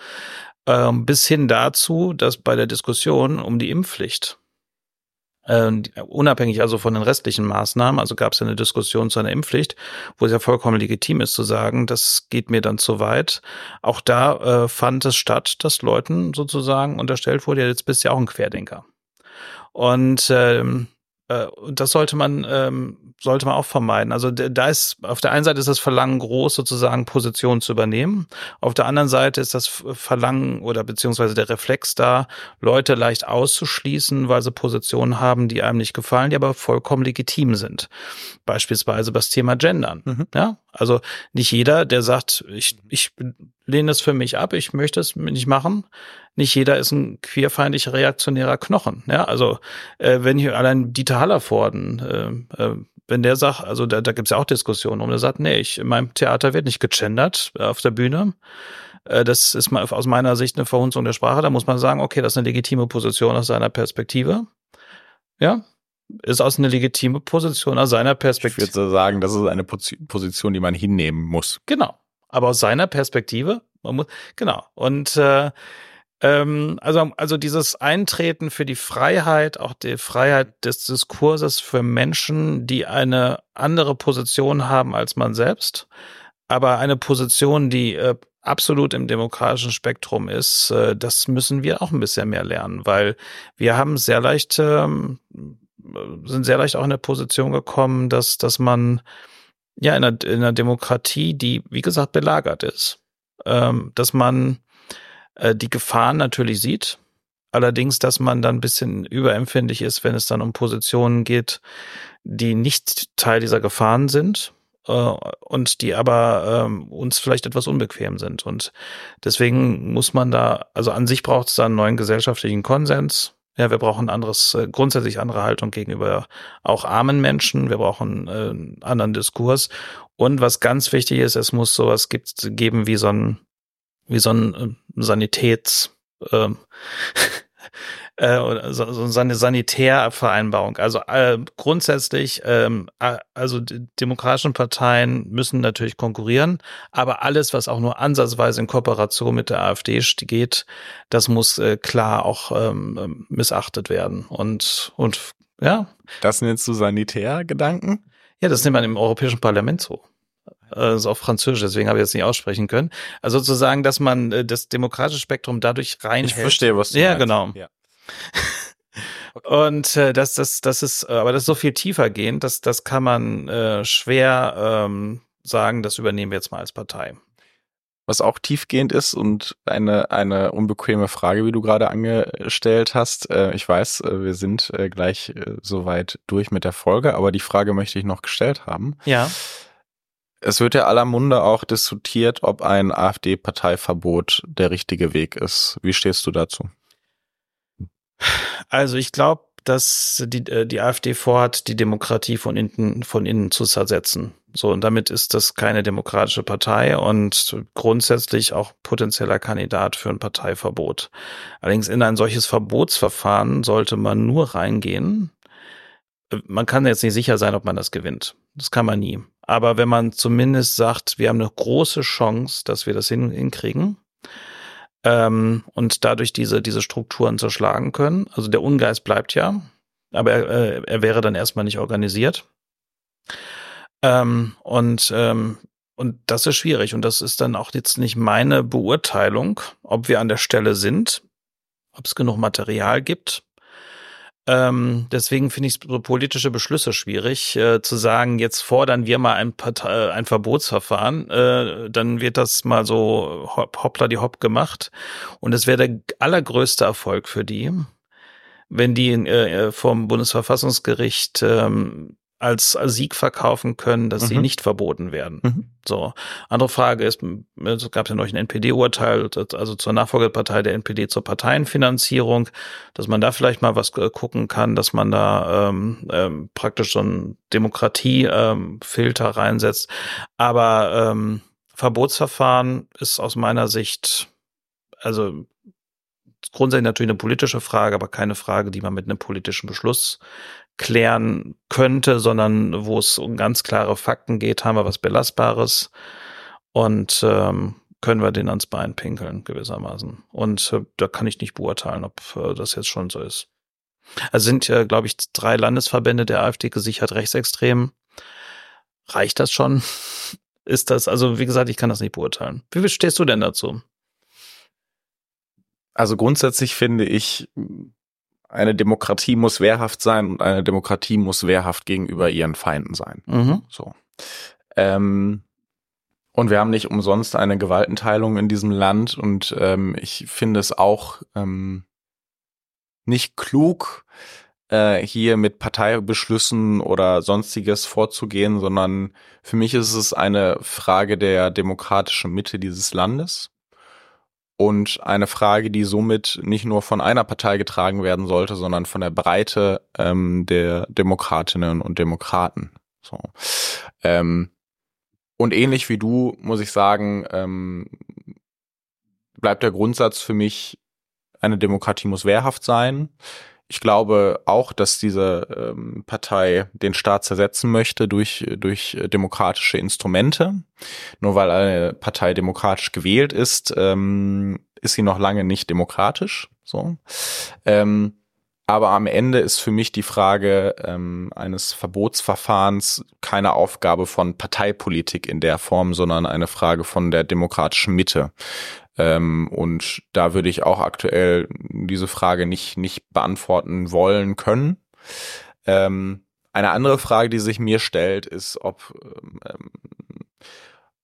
Ähm, bis hin dazu, dass bei der Diskussion um die Impfpflicht äh, unabhängig also von den restlichen Maßnahmen, also gab es ja eine Diskussion zu einer Impfpflicht, wo es ja vollkommen legitim ist zu sagen, das geht mir dann zu weit. Auch da äh, fand es statt, dass Leuten sozusagen unterstellt wurde, ja, jetzt bist du ja auch ein Querdenker. Und ähm, äh, und das sollte man ähm, sollte man auch vermeiden. Also da ist auf der einen Seite ist das Verlangen groß, sozusagen Positionen zu übernehmen. Auf der anderen Seite ist das Verlangen oder beziehungsweise der Reflex da, Leute leicht auszuschließen, weil sie Positionen haben, die einem nicht gefallen, die aber vollkommen legitim sind. Beispielsweise das Thema Gendern. Mhm. Ja, also nicht jeder, der sagt, ich, ich lehne es für mich ab, ich möchte es nicht machen. Nicht jeder ist ein queerfeindlicher reaktionärer Knochen. Ja, also äh, wenn hier allein Dieter Hallervorden äh, äh, wenn der sagt, also da, da gibt es ja auch Diskussionen, um der sagt, nee, ich, in meinem Theater wird nicht gegendert äh, auf der Bühne. Äh, das ist mal aus meiner Sicht eine Verhunzung der Sprache. Da muss man sagen, okay, das ist eine legitime Position aus seiner Perspektive. Ja, ist aus eine legitime Position aus seiner Perspektive. Ich würde sagen, das ist eine Position, die man hinnehmen muss. Genau. Aber aus seiner Perspektive, man muss, genau. Und äh, ähm, also, also dieses Eintreten für die Freiheit, auch die Freiheit des Diskurses für Menschen, die eine andere Position haben als man selbst, aber eine Position, die äh, absolut im demokratischen Spektrum ist, äh, das müssen wir auch ein bisschen mehr lernen, weil wir haben sehr leicht, ähm, sind sehr leicht auch in der Position gekommen, dass, dass man ja in einer, in einer Demokratie, die, wie gesagt, belagert ist, ähm, dass man äh, die Gefahren natürlich sieht. Allerdings, dass man dann ein bisschen überempfindlich ist, wenn es dann um Positionen geht, die nicht Teil dieser Gefahren sind äh, und die aber ähm, uns vielleicht etwas unbequem sind. Und deswegen muss man da, also an sich braucht es da einen neuen gesellschaftlichen Konsens. Ja, wir brauchen anderes, äh, grundsätzlich andere Haltung gegenüber auch armen Menschen. Wir brauchen äh, einen anderen Diskurs. Und was ganz wichtig ist, es muss sowas gibt, geben wie so ein wie so ein äh, Sanitäts ähm, äh, so, so eine Sanitärvereinbarung. Also äh, grundsätzlich, ähm, also die demokratischen Parteien müssen natürlich konkurrieren, aber alles, was auch nur ansatzweise in Kooperation mit der AfD geht, das muss äh, klar auch ähm, missachtet werden. Und und ja. Das nennst du Sanitärgedanken? Ja, das nimmt man im Europäischen Parlament so äh, ist auf Französisch, deswegen habe ich jetzt nicht aussprechen können. Also sozusagen, dass man äh, das demokratische Spektrum dadurch reinhält. Ich verstehe, was du Ja, meinst. genau. Ja. Okay. Und äh, das, das, das ist, äh, aber das ist so viel tiefer gehend, dass das kann man äh, schwer ähm, sagen, das übernehmen wir jetzt mal als Partei. Was auch tiefgehend ist und eine, eine unbequeme Frage, wie du gerade angestellt hast. Äh, ich weiß, äh, wir sind äh, gleich äh, soweit durch mit der Folge, aber die Frage möchte ich noch gestellt haben. Ja. Es wird ja aller Munde auch diskutiert, ob ein AfD-Parteiverbot der richtige Weg ist. Wie stehst du dazu? Also ich glaube, dass die, äh, die AfD vorhat, die Demokratie von innen, von innen zu zersetzen. So, und damit ist das keine demokratische Partei und grundsätzlich auch potenzieller Kandidat für ein Parteiverbot. Allerdings in ein solches Verbotsverfahren sollte man nur reingehen. Man kann jetzt nicht sicher sein, ob man das gewinnt. Das kann man nie. Aber wenn man zumindest sagt, wir haben eine große Chance, dass wir das hinkriegen ähm, und dadurch diese, diese Strukturen zerschlagen können. Also der Ungeist bleibt ja, aber er, äh, er wäre dann erstmal nicht organisiert. Ähm, und ähm, und das ist schwierig. Und das ist dann auch jetzt nicht meine Beurteilung, ob wir an der Stelle sind, ob es genug Material gibt, ähm, deswegen finde ich so politische Beschlüsse schwierig, äh, zu sagen, jetzt fordern wir mal ein, Partei, äh, ein Verbotsverfahren, äh, dann wird das mal so hoppla die hopp gemacht. Und es wäre der allergrößte Erfolg für die, wenn die äh, vom Bundesverfassungsgericht ähm, als, als Sieg verkaufen können, dass mhm. sie nicht verboten werden. Mhm. So. Andere Frage ist, es gab ja noch ein NPD-Urteil, also zur Nachfolgepartei der NPD zur Parteienfinanzierung, dass man da vielleicht mal was gucken kann, dass man da ähm, ähm, praktisch so einen Demokratiefilter ähm, reinsetzt. Aber ähm, Verbotsverfahren ist aus meiner Sicht, also grundsätzlich natürlich eine politische Frage, aber keine Frage, die man mit einem politischen Beschluss klären könnte, sondern wo es um ganz klare Fakten geht, haben wir was Belastbares und ähm, können wir den ans Bein pinkeln, gewissermaßen. Und äh, da kann ich nicht beurteilen, ob äh, das jetzt schon so ist. Also sind ja, glaube ich, drei Landesverbände der AfD gesichert rechtsextrem. Reicht das schon? Ist das, also wie gesagt, ich kann das nicht beurteilen. Wie stehst du denn dazu? Also grundsätzlich finde ich, eine Demokratie muss wehrhaft sein und eine Demokratie muss wehrhaft gegenüber ihren Feinden sein. Mhm. So. Ähm, und wir haben nicht umsonst eine Gewaltenteilung in diesem Land und ähm, ich finde es auch ähm, nicht klug, äh, hier mit Parteibeschlüssen oder sonstiges vorzugehen, sondern für mich ist es eine Frage der demokratischen Mitte dieses Landes und eine Frage, die somit nicht nur von einer Partei getragen werden sollte, sondern von der Breite ähm, der Demokratinnen und Demokraten. So. Ähm, und ähnlich wie du, muss ich sagen, ähm, bleibt der Grundsatz für mich, eine Demokratie muss wehrhaft sein. Ich glaube auch, dass diese ähm, Partei den Staat zersetzen möchte durch, durch demokratische Instrumente. Nur weil eine Partei demokratisch gewählt ist, ähm, ist sie noch lange nicht demokratisch. So. Ähm, aber am Ende ist für mich die Frage ähm, eines Verbotsverfahrens keine Aufgabe von Parteipolitik in der Form, sondern eine Frage von der demokratischen Mitte. Ähm, und da würde ich auch aktuell diese Frage nicht, nicht beantworten wollen können. Ähm, eine andere Frage, die sich mir stellt, ist, ob ähm,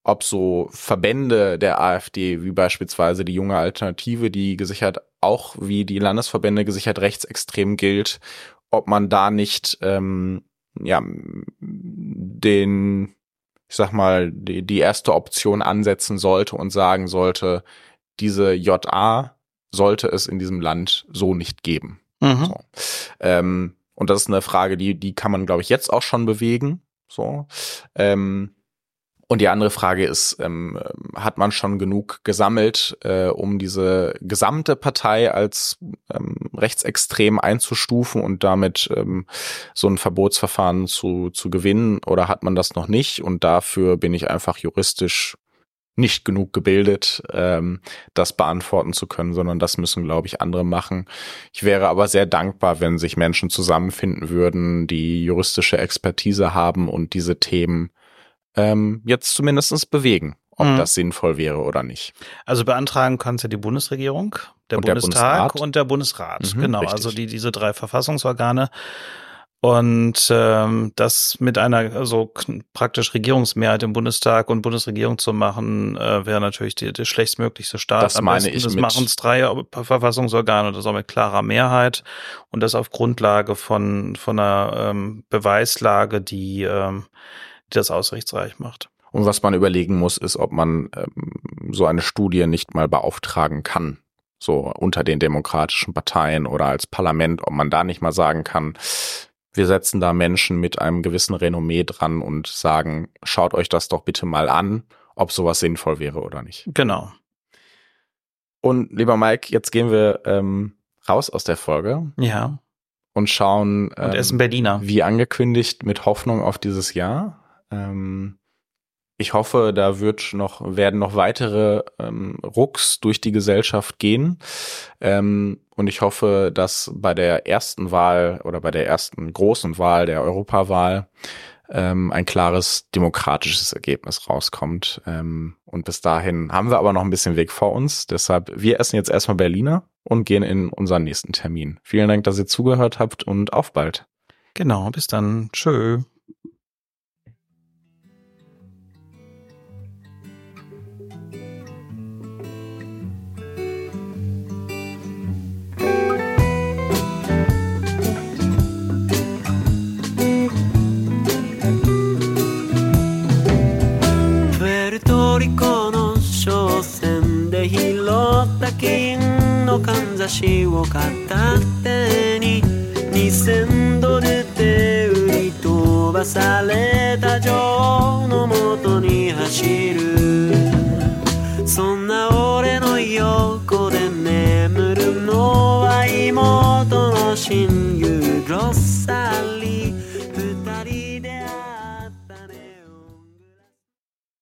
ob so Verbände der AfD, wie beispielsweise die junge Alternative, die gesichert auch wie die Landesverbände gesichert rechtsextrem gilt, ob man da nicht ähm, ja den ich sag mal die, die erste Option ansetzen sollte und sagen sollte, diese JA sollte es in diesem Land so nicht geben. Mhm. So. Ähm, und das ist eine Frage, die die kann man glaube ich jetzt auch schon bewegen. So. Ähm, und die andere Frage ist, ähm, hat man schon genug gesammelt, äh, um diese gesamte Partei als ähm, rechtsextrem einzustufen und damit ähm, so ein Verbotsverfahren zu, zu gewinnen oder hat man das noch nicht? Und dafür bin ich einfach juristisch nicht genug gebildet, ähm, das beantworten zu können, sondern das müssen, glaube ich, andere machen. Ich wäre aber sehr dankbar, wenn sich Menschen zusammenfinden würden, die juristische Expertise haben und diese Themen ähm, jetzt zumindestens bewegen, ob mhm. das sinnvoll wäre oder nicht. Also beantragen kann es ja die Bundesregierung, der und Bundestag der und der Bundesrat. Mhm, genau, richtig. also die, diese drei Verfassungsorgane. Und ähm, das mit einer also praktisch Regierungsmehrheit im Bundestag und Bundesregierung zu machen, äh, wäre natürlich die, die schlechtstmöglichste Start. Das Am meine ich Das machen es drei Verfassungsorgane und das auch mit klarer Mehrheit und das auf Grundlage von von einer ähm, Beweislage, die ähm, die das aussichtsreich macht. Und was man überlegen muss, ist, ob man ähm, so eine Studie nicht mal beauftragen kann. So unter den demokratischen Parteien oder als Parlament, ob man da nicht mal sagen kann, wir setzen da Menschen mit einem gewissen Renommee dran und sagen, schaut euch das doch bitte mal an, ob sowas sinnvoll wäre oder nicht. Genau. Und lieber Mike, jetzt gehen wir ähm, raus aus der Folge. Ja. Und schauen, ähm, und essen Berliner. wie angekündigt, mit Hoffnung auf dieses Jahr. Ähm, ich hoffe, da wird noch, werden noch weitere ähm, Rucks durch die Gesellschaft gehen. Ähm, und ich hoffe, dass bei der ersten Wahl oder bei der ersten großen Wahl der Europawahl ähm, ein klares demokratisches Ergebnis rauskommt. Ähm, und bis dahin haben wir aber noch ein bisschen Weg vor uns. Deshalb, wir essen jetzt erstmal Berliner und gehen in unseren nächsten Termin. Vielen Dank, dass ihr zugehört habt und auf bald. Genau, bis dann. Tschö. 金のかんざしを片手に2000ドルで売り飛ばされた女王のもとに走る。そんな俺の横で眠るのは妹の親友ロッサル